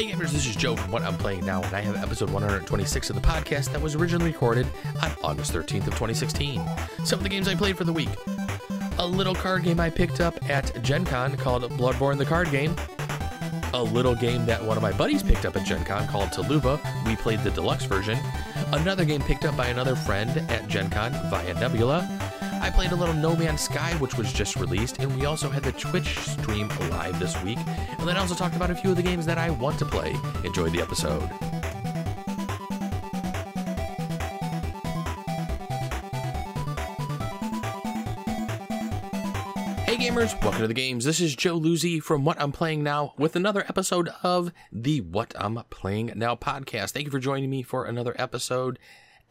Hey gamers, this is Joe from What I'm Playing Now, and I have episode 126 of the podcast that was originally recorded on August 13th of 2016. Some of the games I played for the week. A little card game I picked up at Gen Con called Bloodborne the Card Game. A little game that one of my buddies picked up at Gen Con called Taluva. We played the deluxe version. Another game picked up by another friend at Gen Con via Nebula. I played a little No Man's Sky, which was just released, and we also had the Twitch stream live this week. And then I also talked about a few of the games that I want to play. Enjoy the episode. Hey gamers, welcome to the games. This is Joe Luzzi from What I'm Playing Now with another episode of the What I'm Playing Now podcast. Thank you for joining me for another episode.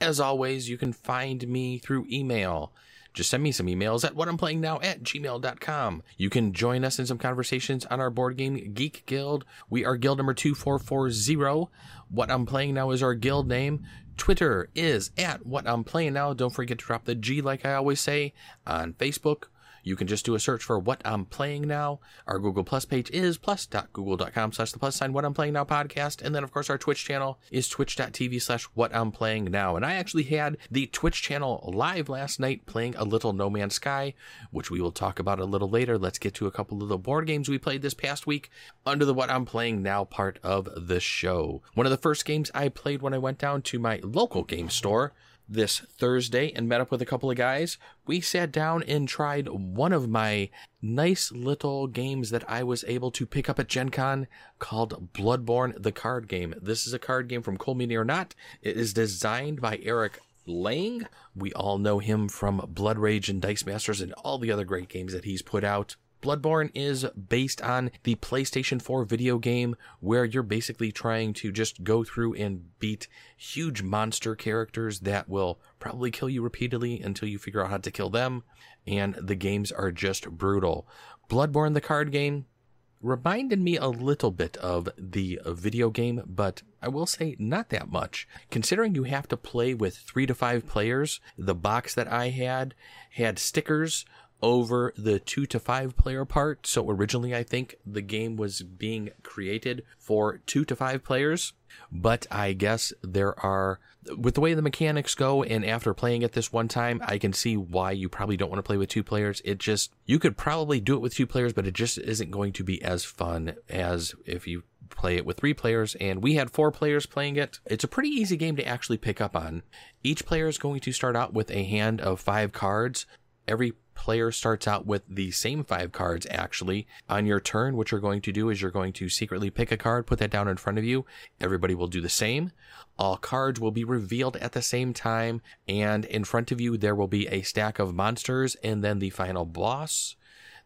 As always, you can find me through email. Just send me some emails at whatimplayingnow at gmail.com. You can join us in some conversations on our board game Geek Guild. We are guild number 2440. What I'm Playing Now is our guild name. Twitter is at What I'm Playing Now. Don't forget to drop the G like I always say on Facebook. You can just do a search for what I'm playing now. Our Google Plus page is plus.google.com slash the plus sign what I'm playing now podcast. And then of course our Twitch channel is twitch.tv slash what I'm playing now. And I actually had the Twitch channel live last night playing a little No Man's Sky, which we will talk about a little later. Let's get to a couple of the board games we played this past week under the what I'm playing now part of the show. One of the first games I played when I went down to my local game store this Thursday and met up with a couple of guys. We sat down and tried one of my nice little games that I was able to pick up at Gen Con called Bloodborne the Card Game. This is a card game from Cool Mini or Not. It is designed by Eric Lang. We all know him from Blood Rage and Dice Masters and all the other great games that he's put out. Bloodborne is based on the PlayStation 4 video game where you're basically trying to just go through and beat huge monster characters that will probably kill you repeatedly until you figure out how to kill them. And the games are just brutal. Bloodborne, the card game, reminded me a little bit of the video game, but I will say not that much. Considering you have to play with three to five players, the box that I had had stickers over the two to five player part. So originally, I think the game was being created for two to five players. But I guess there are, with the way the mechanics go, and after playing it this one time, I can see why you probably don't want to play with two players. It just, you could probably do it with two players, but it just isn't going to be as fun as if you play it with three players, and we had four players playing it. It's a pretty easy game to actually pick up on. Each player is going to start out with a hand of five cards. Every player starts out with the same five cards actually. On your turn, what you're going to do is you're going to secretly pick a card, put that down in front of you. Everybody will do the same. All cards will be revealed at the same time, and in front of you, there will be a stack of monsters and then the final boss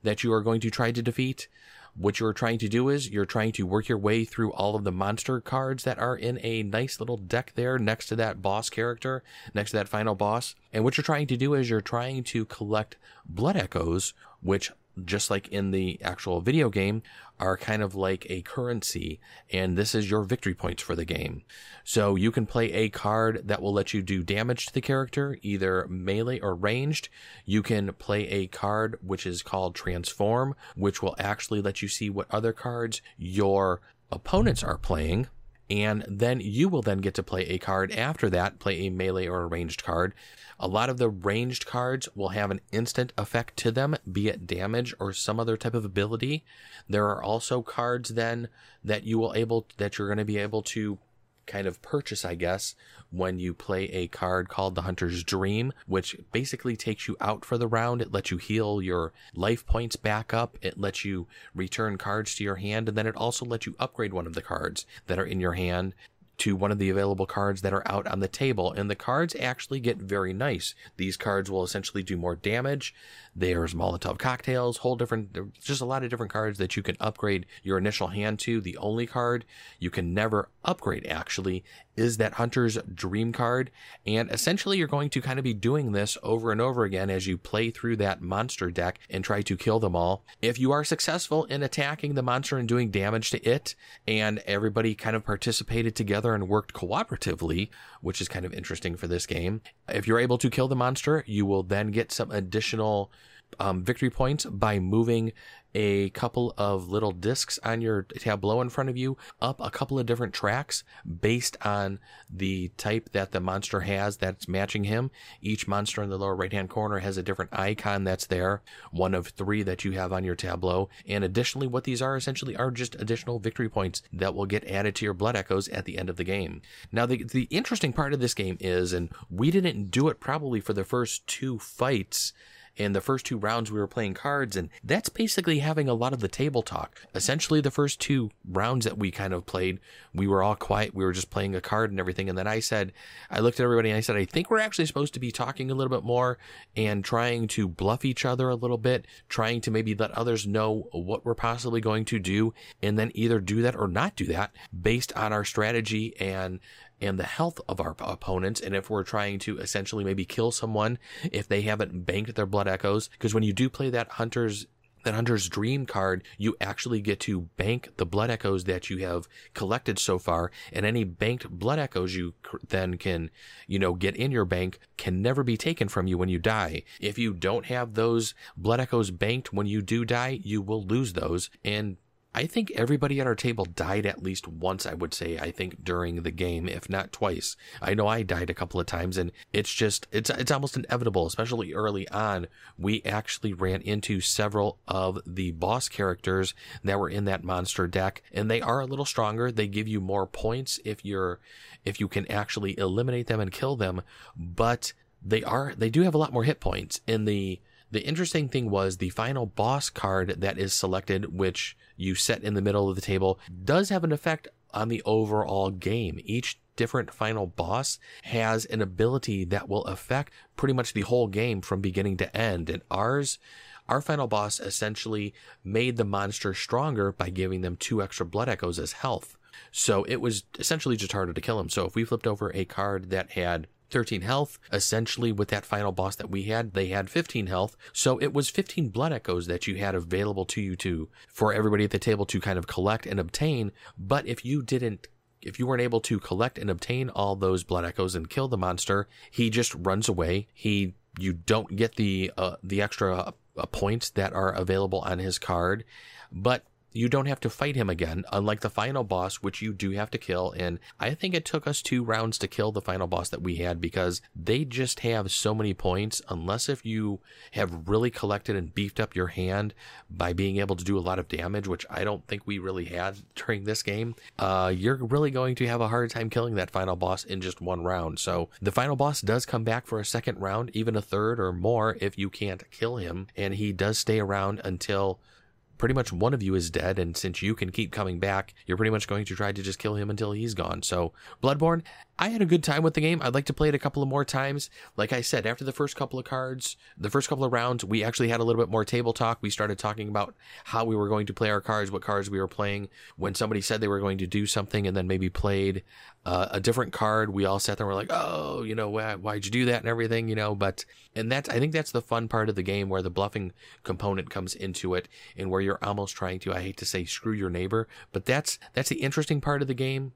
that you are going to try to defeat. What you're trying to do is you're trying to work your way through all of the monster cards that are in a nice little deck there next to that boss character, next to that final boss. And what you're trying to do is you're trying to collect blood echoes, which just like in the actual video game, are kind of like a currency, and this is your victory points for the game. So you can play a card that will let you do damage to the character, either melee or ranged. You can play a card which is called Transform, which will actually let you see what other cards your opponents are playing. And then you will then get to play a card after that, play a melee or a ranged card. A lot of the ranged cards will have an instant effect to them, be it damage or some other type of ability. There are also cards then that you will able that you're going to be able to kind of purchase, I guess, when you play a card called the Hunter's Dream, which basically takes you out for the round. It lets you heal your life points back up. It lets you return cards to your hand, and then it also lets you upgrade one of the cards that are in your hand to one of the available cards that are out on the table. And the cards actually get very nice. These cards will essentially do more damage. There's Molotov cocktails, whole different, just a lot of different cards that you can upgrade your initial hand to. The only card you can never upgrade actually is that Hunter's Dream card. And essentially, you're going to kind of be doing this over and over again as you play through that monster deck and try to kill them all. If you are successful in attacking the monster and doing damage to it, and everybody kind of participated together and worked cooperatively, which is kind of interesting for this game, if you're able to kill the monster, you will then get some additional um, victory points by moving a couple of little discs on your tableau in front of you, up a couple of different tracks based on the type that the monster has that's matching him. Each monster in the lower right hand corner has a different icon that's there, one of three that you have on your tableau. And additionally, what these are essentially are just additional victory points that will get added to your blood echoes at the end of the game. Now, the, the interesting part of this game is, and we didn't do it probably for the first two fights in the first two rounds we were playing cards and that's basically having a lot of the table talk. Essentially the first two rounds that we kind of played we were all quiet. We were just playing a card and everything and then i said i looked at everybody and i said i think we're actually supposed to be talking a little bit more and trying to bluff each other a little bit trying to maybe let others know what we're possibly going to do and then either do that or not do that based on our strategy and and the health of our opponents. And if we're trying to essentially maybe kill someone if they haven't banked their blood echoes, because when you do play that hunter's that hunter's dream card, you actually get to bank the blood echoes that you have collected so far, and any banked blood echoes you then can, you know, get in your bank can never be taken from you when you die. If you don't have those blood echoes banked when you do die, you will lose those, and I think everybody at our table died at least once, I would say, I think during the game, if not twice. I know I died a couple of times and it's just, it's, it's almost inevitable, especially early on. We actually ran into several of the boss characters that were in that monster deck and they are a little stronger. They give you more points if you're, if you can actually eliminate them and kill them, but they are, they do have a lot more hit points in the, the interesting thing was the final boss card that is selected, which you set in the middle of the table, does have an effect on the overall game. Each different final boss has an ability that will affect pretty much the whole game from beginning to end. And ours, our final boss essentially made the monster stronger by giving them two extra blood echoes as health. So it was essentially just harder to kill him. So if we flipped over a card that had 13 health. Essentially, with that final boss that we had, they had 15 health. So it was 15 blood echoes that you had available to you to, for everybody at the table to kind of collect and obtain. But if you didn't if you weren't able to collect and obtain all those blood echoes and kill the monster, he just runs away. He you don't get the uh, the extra uh, points that are available on his card, but you don't have to fight him again, unlike the final boss, which you do have to kill. And I think it took us two rounds to kill the final boss that we had because they just have so many points. Unless if you have really collected and beefed up your hand by being able to do a lot of damage, which I don't think we really had during this game, uh, you're really going to have a hard time killing that final boss in just one round. So the final boss does come back for a second round, even a third or more if you can't kill him. And he does stay around until pretty much one of you is dead, and since you can keep coming back, you're pretty much going to try to just kill him until he's gone. So, Bloodborne, I had a good time with the game. I'd like to play it a couple of more times. Like I said, after the first couple of cards, the first couple of rounds, we actually had a little bit more table talk. We started talking about how we were going to play our cards, what cards we were playing. When somebody said they were going to do something and then maybe played uh, a different card, we all sat there and were like, oh, you know, why, why'd you do that and everything, you know? But, and that's, I think that's the fun part of the game where the bluffing component comes into it and where you're almost trying to, I hate to say screw your neighbor, but that's, that's the interesting part of the game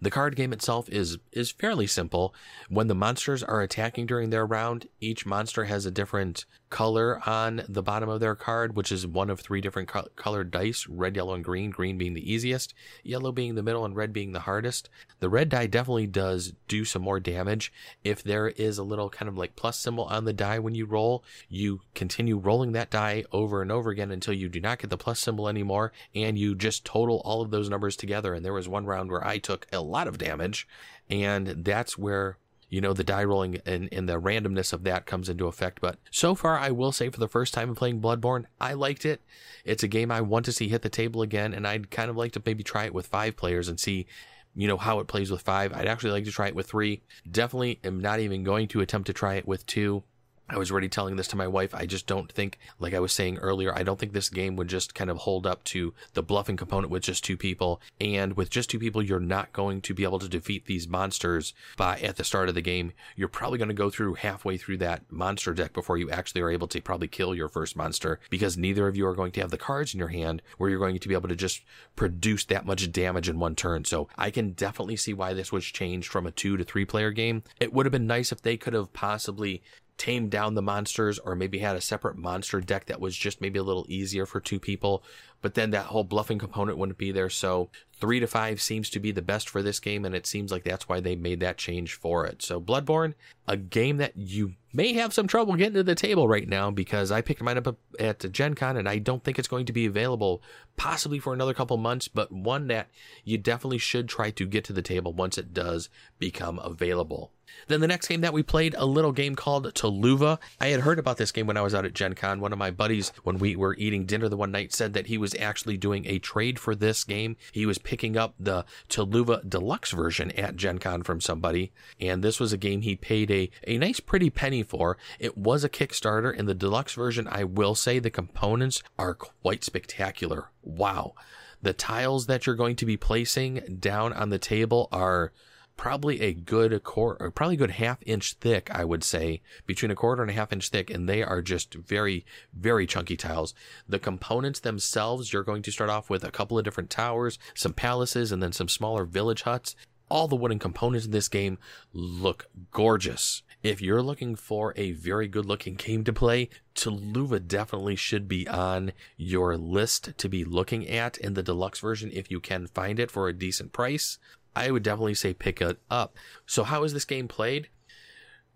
the card game itself is is fairly simple. When the monsters are attacking during their round, each monster has a different color on the bottom of their card, which is one of three different co- colored dice red, yellow, and green. Green being the easiest, yellow being the middle, and red being the hardest. The red die definitely does do some more damage. If there is a little kind of like plus symbol on the die when you roll, you continue rolling that die over and over again until you do not get the plus symbol anymore, and you just total all of those numbers together. And there was one round where I took a lot of damage, and that's where you know, the die rolling and, and the randomness of that comes into effect. But so far, I will say for the first time in playing Bloodborne, I liked it. It's a game I want to see hit the table again, and I'd kind of like to maybe try it with five players and see, you know, how it plays with five. I'd actually like to try it with three. Definitely am not even going to attempt to try it with two. I was already telling this to my wife. I just don't think, like I was saying earlier, I don't think this game would just kind of hold up to the bluffing component with just two people. And with just two people, you're not going to be able to defeat these monsters by at the start of the game. You're probably going to go through halfway through that monster deck before you actually are able to probably kill your first monster because neither of you are going to have the cards in your hand where you're going to be able to just produce that much damage in one turn. So I can definitely see why this was changed from a two to three player game. It would have been nice if they could have possibly tamed down the monsters or maybe had a separate monster deck that was just maybe a little easier for two people but then that whole bluffing component wouldn't be there. So three to five seems to be the best for this game and it seems like that's why they made that change for it. So bloodborne a game that you may have some trouble getting to the table right now because i picked mine up at gen con and i don't think it's going to be available possibly for another couple months but one that you definitely should try to get to the table once it does become available then the next game that we played, a little game called Taluva. I had heard about this game when I was out at Gen Con. One of my buddies, when we were eating dinner the one night, said that he was actually doing a trade for this game. He was picking up the Taluva Deluxe version at Gen Con from somebody. And this was a game he paid a, a nice pretty penny for. It was a Kickstarter. and the deluxe version, I will say the components are quite spectacular. Wow. The tiles that you're going to be placing down on the table are probably a good quarter, probably a good half inch thick, I would say, between a quarter and a half inch thick, and they are just very, very chunky tiles. The components themselves, you're going to start off with a couple of different towers, some palaces, and then some smaller village huts. All the wooden components in this game look gorgeous. If you're looking for a very good looking game to play, Taluva definitely should be on your list to be looking at in the deluxe version if you can find it for a decent price. I would definitely say pick it up. So, how is this game played?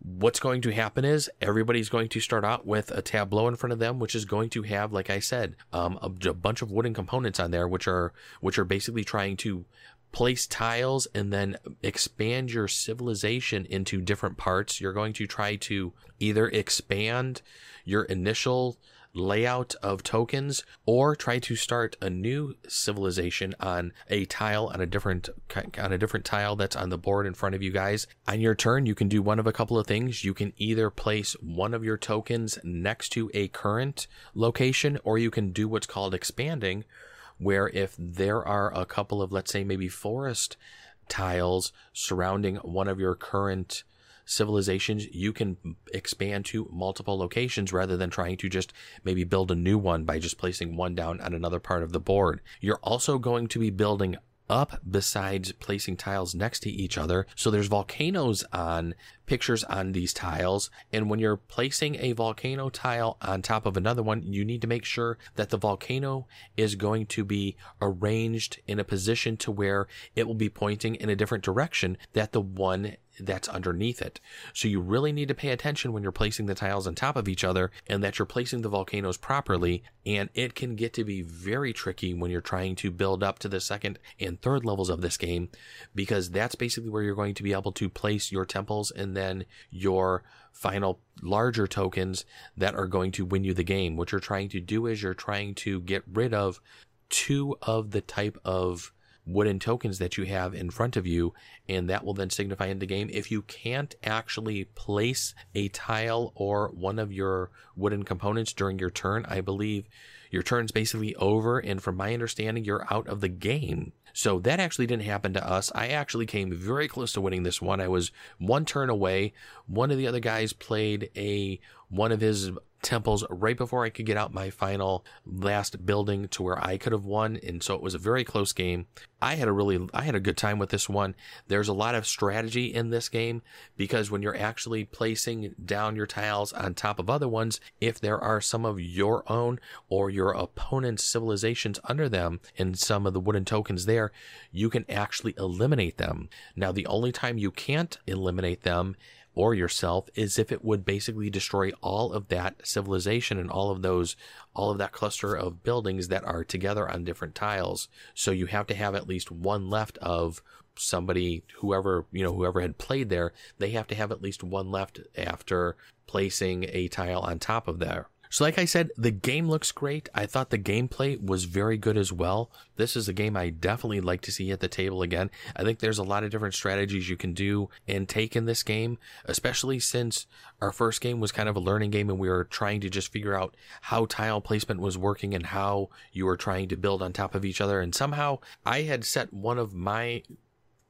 What's going to happen is everybody's going to start out with a tableau in front of them, which is going to have, like I said, um, a, a bunch of wooden components on there, which are which are basically trying to place tiles and then expand your civilization into different parts. You're going to try to either expand your initial layout of tokens or try to start a new civilization on a tile on a different on a different tile that's on the board in front of you guys. On your turn you can do one of a couple of things. You can either place one of your tokens next to a current location or you can do what's called expanding where if there are a couple of let's say maybe forest tiles surrounding one of your current civilizations, you can expand to multiple locations rather than trying to just maybe build a new one by just placing one down on another part of the board. You're also going to be building up besides placing tiles next to each other. So there's volcanoes on pictures on these tiles. And when you're placing a volcano tile on top of another one, you need to make sure that the volcano is going to be arranged in a position to where it will be pointing in a different direction that the one that's underneath it. So you really need to pay attention when you're placing the tiles on top of each other and that you're placing the volcanoes properly. And it can get to be very tricky when you're trying to build up to the second and third levels of this game because that's basically where you're going to be able to place your temples and then your final larger tokens that are going to win you the game. What you're trying to do is you're trying to get rid of two of the type of wooden tokens that you have in front of you, and that will then signify in the game. If you can't actually place a tile or one of your wooden components during your turn, I believe your turn's basically over, and from my understanding, you're out of the game. So that actually didn't happen to us. I actually came very close to winning this one. I was one turn away. One of the other guys played a one of his temples right before I could get out my final last building to where I could have won. And so it was a very close game. I had a really, I had a good time with this one. There's a lot of strategy in this game because when you're actually placing down your tiles on top of other ones, if there are some of your own or your opponent's civilizations under them and some of the wooden tokens there, you can actually eliminate them. Now, the only time you can't eliminate them or yourself is if it would basically destroy all of that civilization and all of those all of that cluster of buildings that are together on different tiles. So you have to have at least one left of somebody whoever you know whoever had played there they have to have at least one left after placing a tile on top of there so, like I said, the game looks great. I thought the gameplay was very good as well. This is a game I definitely like to see at the table again. I think there's a lot of different strategies you can do and take in this game, especially since our first game was kind of a learning game and we were trying to just figure out how tile placement was working and how you were trying to build on top of each other. And somehow I had set one of my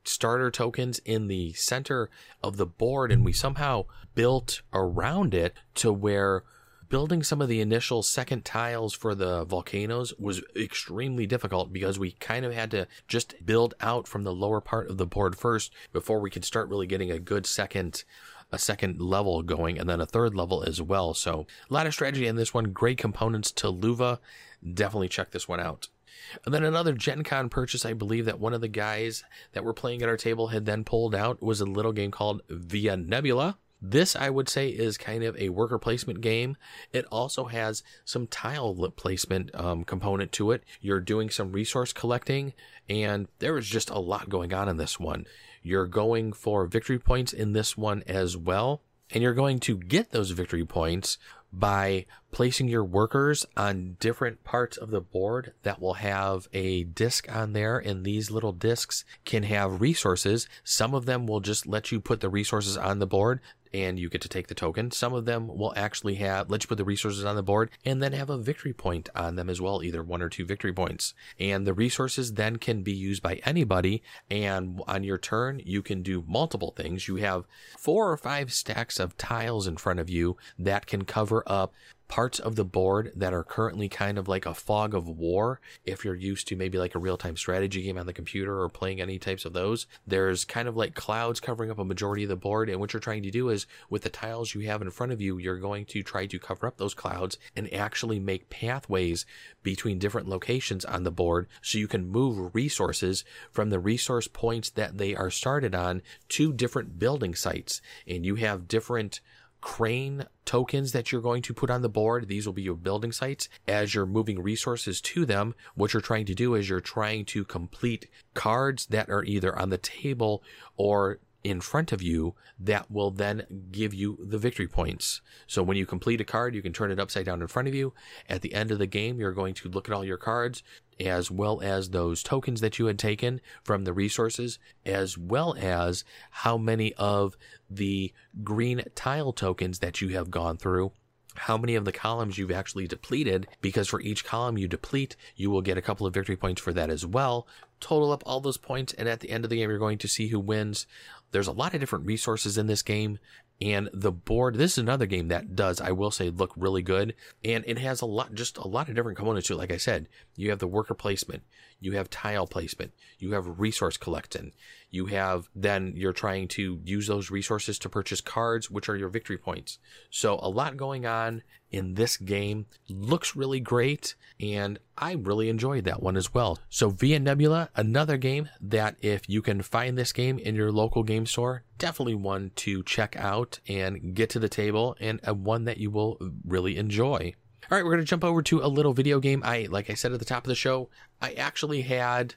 starter tokens in the center of the board and we somehow built around it to where building some of the initial second tiles for the volcanoes was extremely difficult because we kind of had to just build out from the lower part of the board first before we could start really getting a good second a second level going and then a third level as well. So a lot of strategy in this one. Great components Taluva. Definitely check this one out. And then another Gen Con purchase, I believe that one of the guys that were playing at our table had then pulled out was a little game called Via Nebula. This, I would say, is kind of a worker placement game. It also has some tile placement um, component to it. You're doing some resource collecting, and there is just a lot going on in this one. You're going for victory points in this one as well, and you're going to get those victory points by placing your workers on different parts of the board that will have a disk on there and these little disks can have resources. Some of them will just let you put the resources on the board and you get to take the token. Some of them will actually have let you put the resources on the board and then have a victory point on them as well, either one or two victory points. And the resources then can be used by anybody. And on your turn, you can do multiple things. You have four or five stacks of tiles in front of you that can cover up parts of the board that are currently kind of like a fog of war. If you're used to maybe like a real time strategy game on the computer or playing any types of those, there's kind of like clouds covering up a majority of the board. And what you're trying to do is with the tiles you have in front of you, you're going to try to cover up those clouds and actually make pathways between different locations on the board so you can move resources from the resource points that they are started on to different building sites. And you have different crane tokens that you're going to put on the board. These will be your building sites. As you're moving resources to them, what you're trying to do is you're trying to complete cards that are either on the table or in front of you that will then give you the victory points. So when you complete a card, you can turn it upside down in front of you. At the end of the game, you're going to look at all your cards as well as those tokens that you had taken from the resources, as well as how many of the green tile tokens that you have gone through how many of the columns you've actually depleted because for each column you deplete, you will get a couple of victory points for that as well. Total up all those points, and at the end of the game, you're going to see who wins. There's a lot of different resources in this game, and the board. This is another game that does, I will say, look really good, and it has a lot, just a lot of different components to it. Like I said, you have the worker placement, you have tile placement, you have resource collecting, you have then you're trying to use those resources to purchase cards, which are your victory points. So a lot going on in this game looks really great, and I really enjoyed that one as well. So Via Nebula, another game that if you can find this game in your local game store, definitely one to check out and get to the table, and a one that you will really enjoy. All right, we're going to jump over to a little video game. I, like I said at the top of the show, I actually had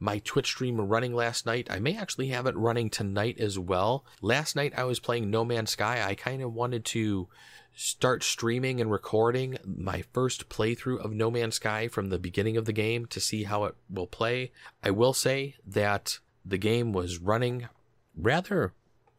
my Twitch stream running last night. I may actually have it running tonight as well. Last night I was playing No Man's Sky. I kind of wanted to start streaming and recording my first playthrough of No Man's Sky from the beginning of the game to see how it will play. I will say that the game was running rather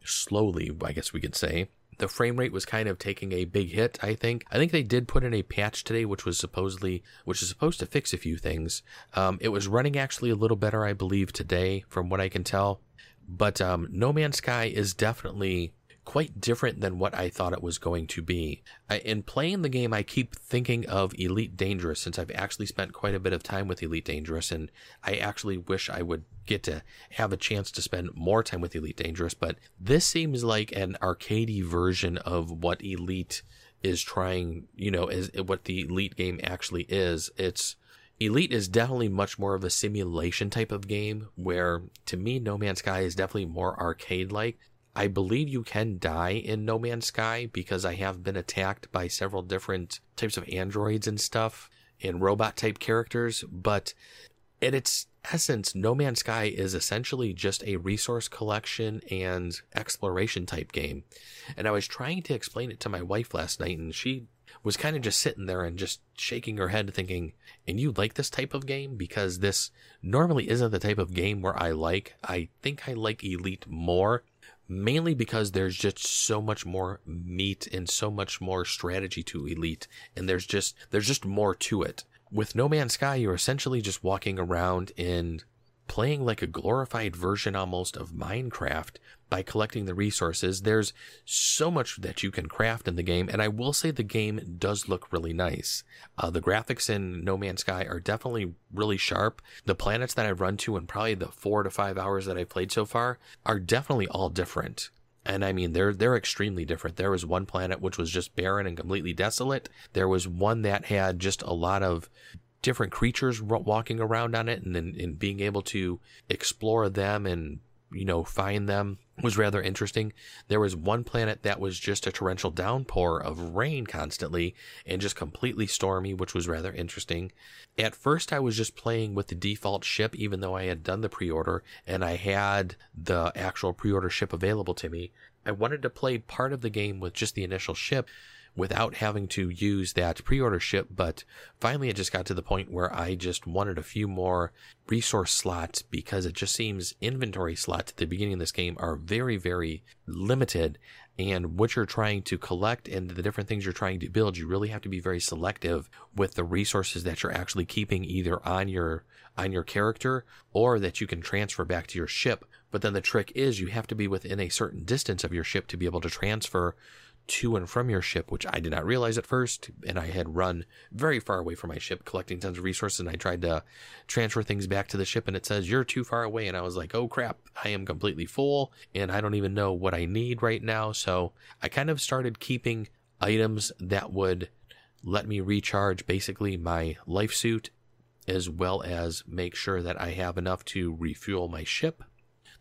slowly, I guess we could say. The frame rate was kind of taking a big hit, I think. I think they did put in a patch today, which was supposedly, which is supposed to fix a few things. Um, it was running actually a little better, I believe, today, from what I can tell. But um, No Man's Sky is definitely quite different than what I thought it was going to be. I, in playing the game, I keep thinking of Elite Dangerous since I've actually spent quite a bit of time with Elite Dangerous, and I actually wish I would get to have a chance to spend more time with Elite Dangerous. But this seems like an arcadey version of what Elite is trying, you know, is what the Elite game actually is. It's Elite is definitely much more of a simulation type of game where to me No Man's Sky is definitely more arcade like. I believe you can die in No Man's Sky because I have been attacked by several different types of androids and stuff and robot type characters, but in its essence, No Man's Sky is essentially just a resource collection and exploration type game. And I was trying to explain it to my wife last night, and she was kind of just sitting there and just shaking her head, thinking, And you like this type of game? Because this normally isn't the type of game where I like. I think I like Elite more mainly because there's just so much more meat and so much more strategy to elite and there's just there's just more to it. With no man's sky you're essentially just walking around and playing like a glorified version almost of minecraft by collecting the resources there's so much that you can craft in the game and i will say the game does look really nice uh, the graphics in no man's sky are definitely really sharp the planets that i've run to in probably the four to five hours that i've played so far are definitely all different And I mean, they're they're extremely different. There was one planet which was just barren and completely desolate. There was one that had just a lot of different creatures walking around on it, and and being able to explore them and you know find them was rather interesting. There was one planet that was just a torrential downpour of rain constantly and just completely stormy, which was rather interesting. At first, I was just playing with the default ship, even though I had done the pre order and I had the actual pre order ship available to me. I wanted to play part of the game with just the initial ship without having to use that pre-order ship. But finally, it just got to the point where I just wanted a few more resource slots because it just seems inventory slots at the beginning of this game are very, very limited. And what you're trying to collect and the different things you're trying to build, you really have to be very selective with the resources that you're actually keeping either on your on your character or that you can transfer back to your ship. But then the trick is you have to be within a certain distance of your ship to be able to transfer to and from your ship, which I did not realize at first. And I had run very far away from my ship, collecting tons of resources. And I tried to transfer things back to the ship, and it says, You're too far away. And I was like, Oh crap, I am completely full, and I don't even know what I need right now. So I kind of started keeping items that would let me recharge basically my life suit, as well as make sure that I have enough to refuel my ship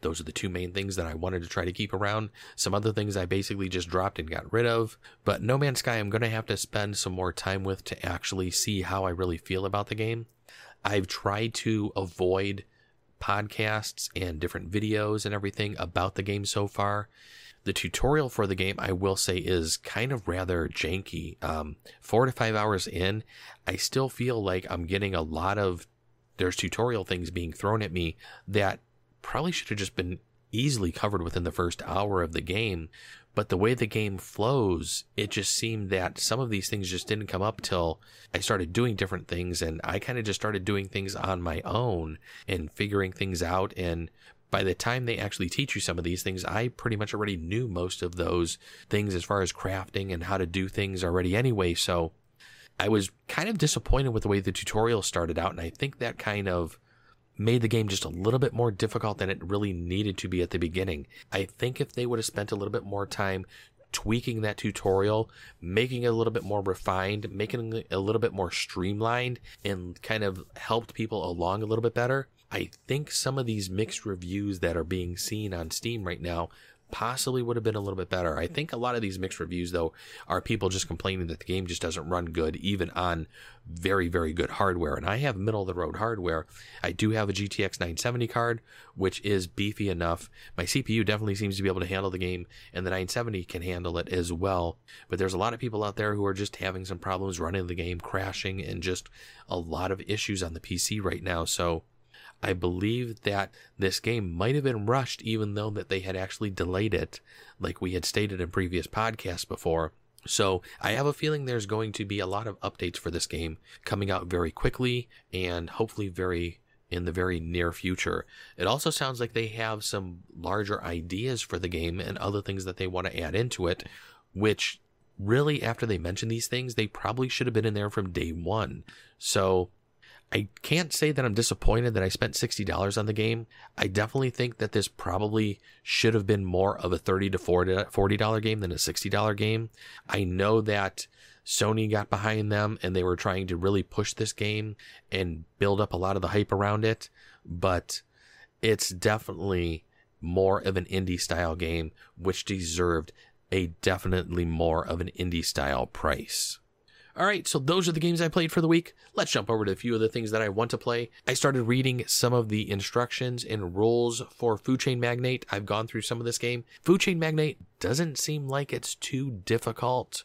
those are the two main things that I wanted to try to keep around. Some other things I basically just dropped and got rid of. But No Man's Sky, I'm going to have to spend some more time with to actually see how I really feel about the game. I've tried to avoid podcasts and different videos and everything about the game so far. The tutorial for the game, I will say, is kind of rather janky. Um, four to five hours in, I still feel like I'm getting a lot of there's tutorial things being thrown at me that probably should have just been easily covered within the first hour of the game. But the way the game flows, it just seemed that some of these things just didn't come up till I started doing different things and I kind of just started doing things on my own and figuring things out. And by the time they actually teach you some of these things, I pretty much already knew most of those things as far as crafting and how to do things already anyway. So I was kind of disappointed with the way the tutorial started out. And I think that kind of made the game just a little bit more difficult than it really needed to be at the beginning. I think if they would have spent a little bit more time tweaking that tutorial, making it a little bit more refined, making it a little bit more streamlined, and kind of helped people along a little bit better, I think some of these mixed reviews that are being seen on Steam right now possibly would have been a little bit better. I hmm. think a lot of these mixed reviews, though, are people just complaining that the game just doesn't run good, even on very, very good hardware. And I have middle of the road hardware. I do have a GTX 970 card, which is beefy enough. My CPU definitely seems to be able to handle the game, and the 970 can handle it as well. But there's a lot of people out there who are just having some problems running the game, crashing, and just a lot of issues on the PC right now. So, I believe that this game might have been rushed even though that they had actually delayed it, like we had stated in previous podcasts before. So I have a feeling there's going to be a lot of updates for this game coming out very quickly and hopefully very in the very near future. It also sounds like they have some larger ideas for the game and other things that they want to add into it, which really after they mention these things, they probably should have been in there from day one. So I can't say that I'm disappointed that I spent $60 on the game. I definitely think that this probably should have been more of a 30 to $40 game than a $60 game. I know that Sony got behind them and they were trying to really push this game and build up a lot of the hype around it, but it's definitely more of an indie style game, which deserved a definitely more of an indie style price. All right, so those are the games I played for the week. Let's jump over to a few of the things that I want to play. I started reading some of the instructions and rules for Food Chain Magnate. I've gone through some of this game. Food Chain Magnate doesn't seem like it's too difficult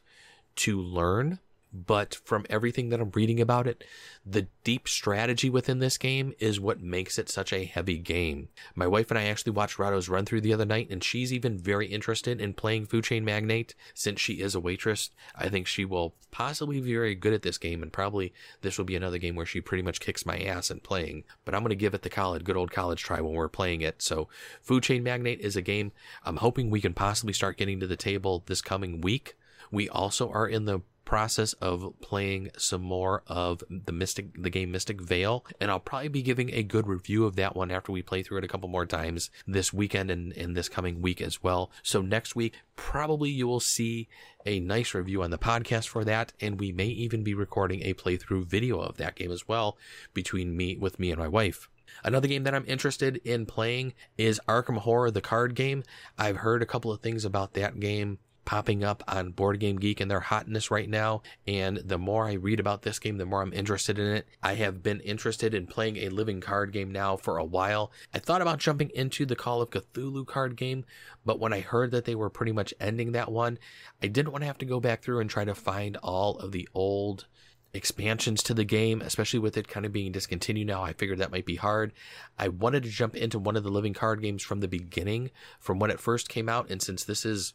to learn but from everything that I'm reading about it, the deep strategy within this game is what makes it such a heavy game. My wife and I actually watched Rahdo's run through the other night, and she's even very interested in playing Food Chain Magnate since she is a waitress. I think she will possibly be very good at this game, and probably this will be another game where she pretty much kicks my ass in playing. But I'm going to give it the college, good old college try when we're playing it. So, Food Chain Magnate is a game I'm hoping we can possibly start getting to the table this coming week. We also are in the process of playing some more of the Mystic, the game Mystic Vale, and I'll probably be giving a good review of that one after we play through it a couple more times this weekend and, and this coming week as well. So next week, probably you will see a nice review on the podcast for that, and we may even be recording a playthrough video of that game as well between me with me and my wife. Another game that I'm interested in playing is Arkham Horror, the card game. I've heard a couple of things about that game popping up on Board Game Geek and their hotness right now. And the more I read about this game, the more I'm interested in it. I have been interested in playing a living card game now for a while. I thought about jumping into the Call of Cthulhu card game, but when I heard that they were pretty much ending that one, I didn't want to have to go back through and try to find all of the old expansions to the game, especially with it kind of being discontinued now. I figured that might be hard. I wanted to jump into one of the living card games from the beginning, from when it first came out. And since this is,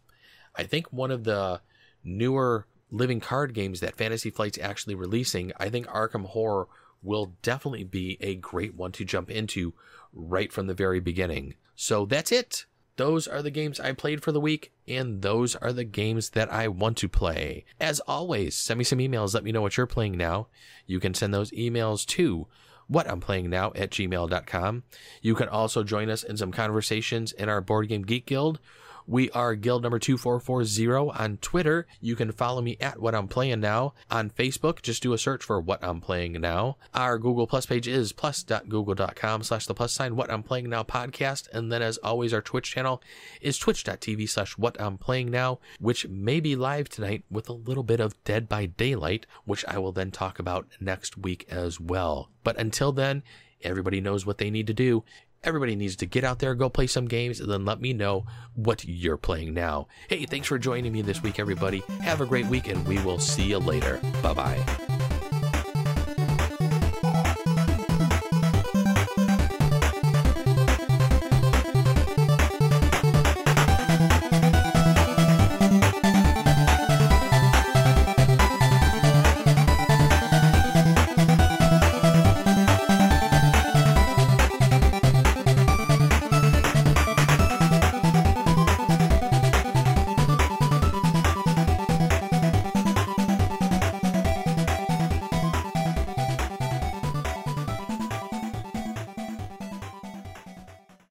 I think, one of the newer living card games that Fantasy Flight's actually releasing, I think Arkham Horror will definitely be a great one to jump into right from the very beginning. So that's it those are the games I played for the week, and those are the games that I want to play. As always, send me some emails. Let me know what you're playing now. You can send those emails to what I'm playing now at gmail.com. You can also join us in some conversations in our Board Game Geek Guild we are guild number 2440 on Twitter. You can follow me at what I'm playing now. On Facebook, just do a search for what I'm playing now. Our Google Plus page is plus.google.com slash the plus sign what I'm playing now podcast. And then as always, our Twitch channel is twitch.tv slash what I'm playing now, which may be live tonight with a little bit of Dead by Daylight, which I will then talk about next week as well. But until then, everybody knows what they need to do. Everybody needs to get out there, go play some games, and then let me know what you're playing now. Hey, thanks for joining me this week, everybody. Have a great week, and we will see you later. Bye bye.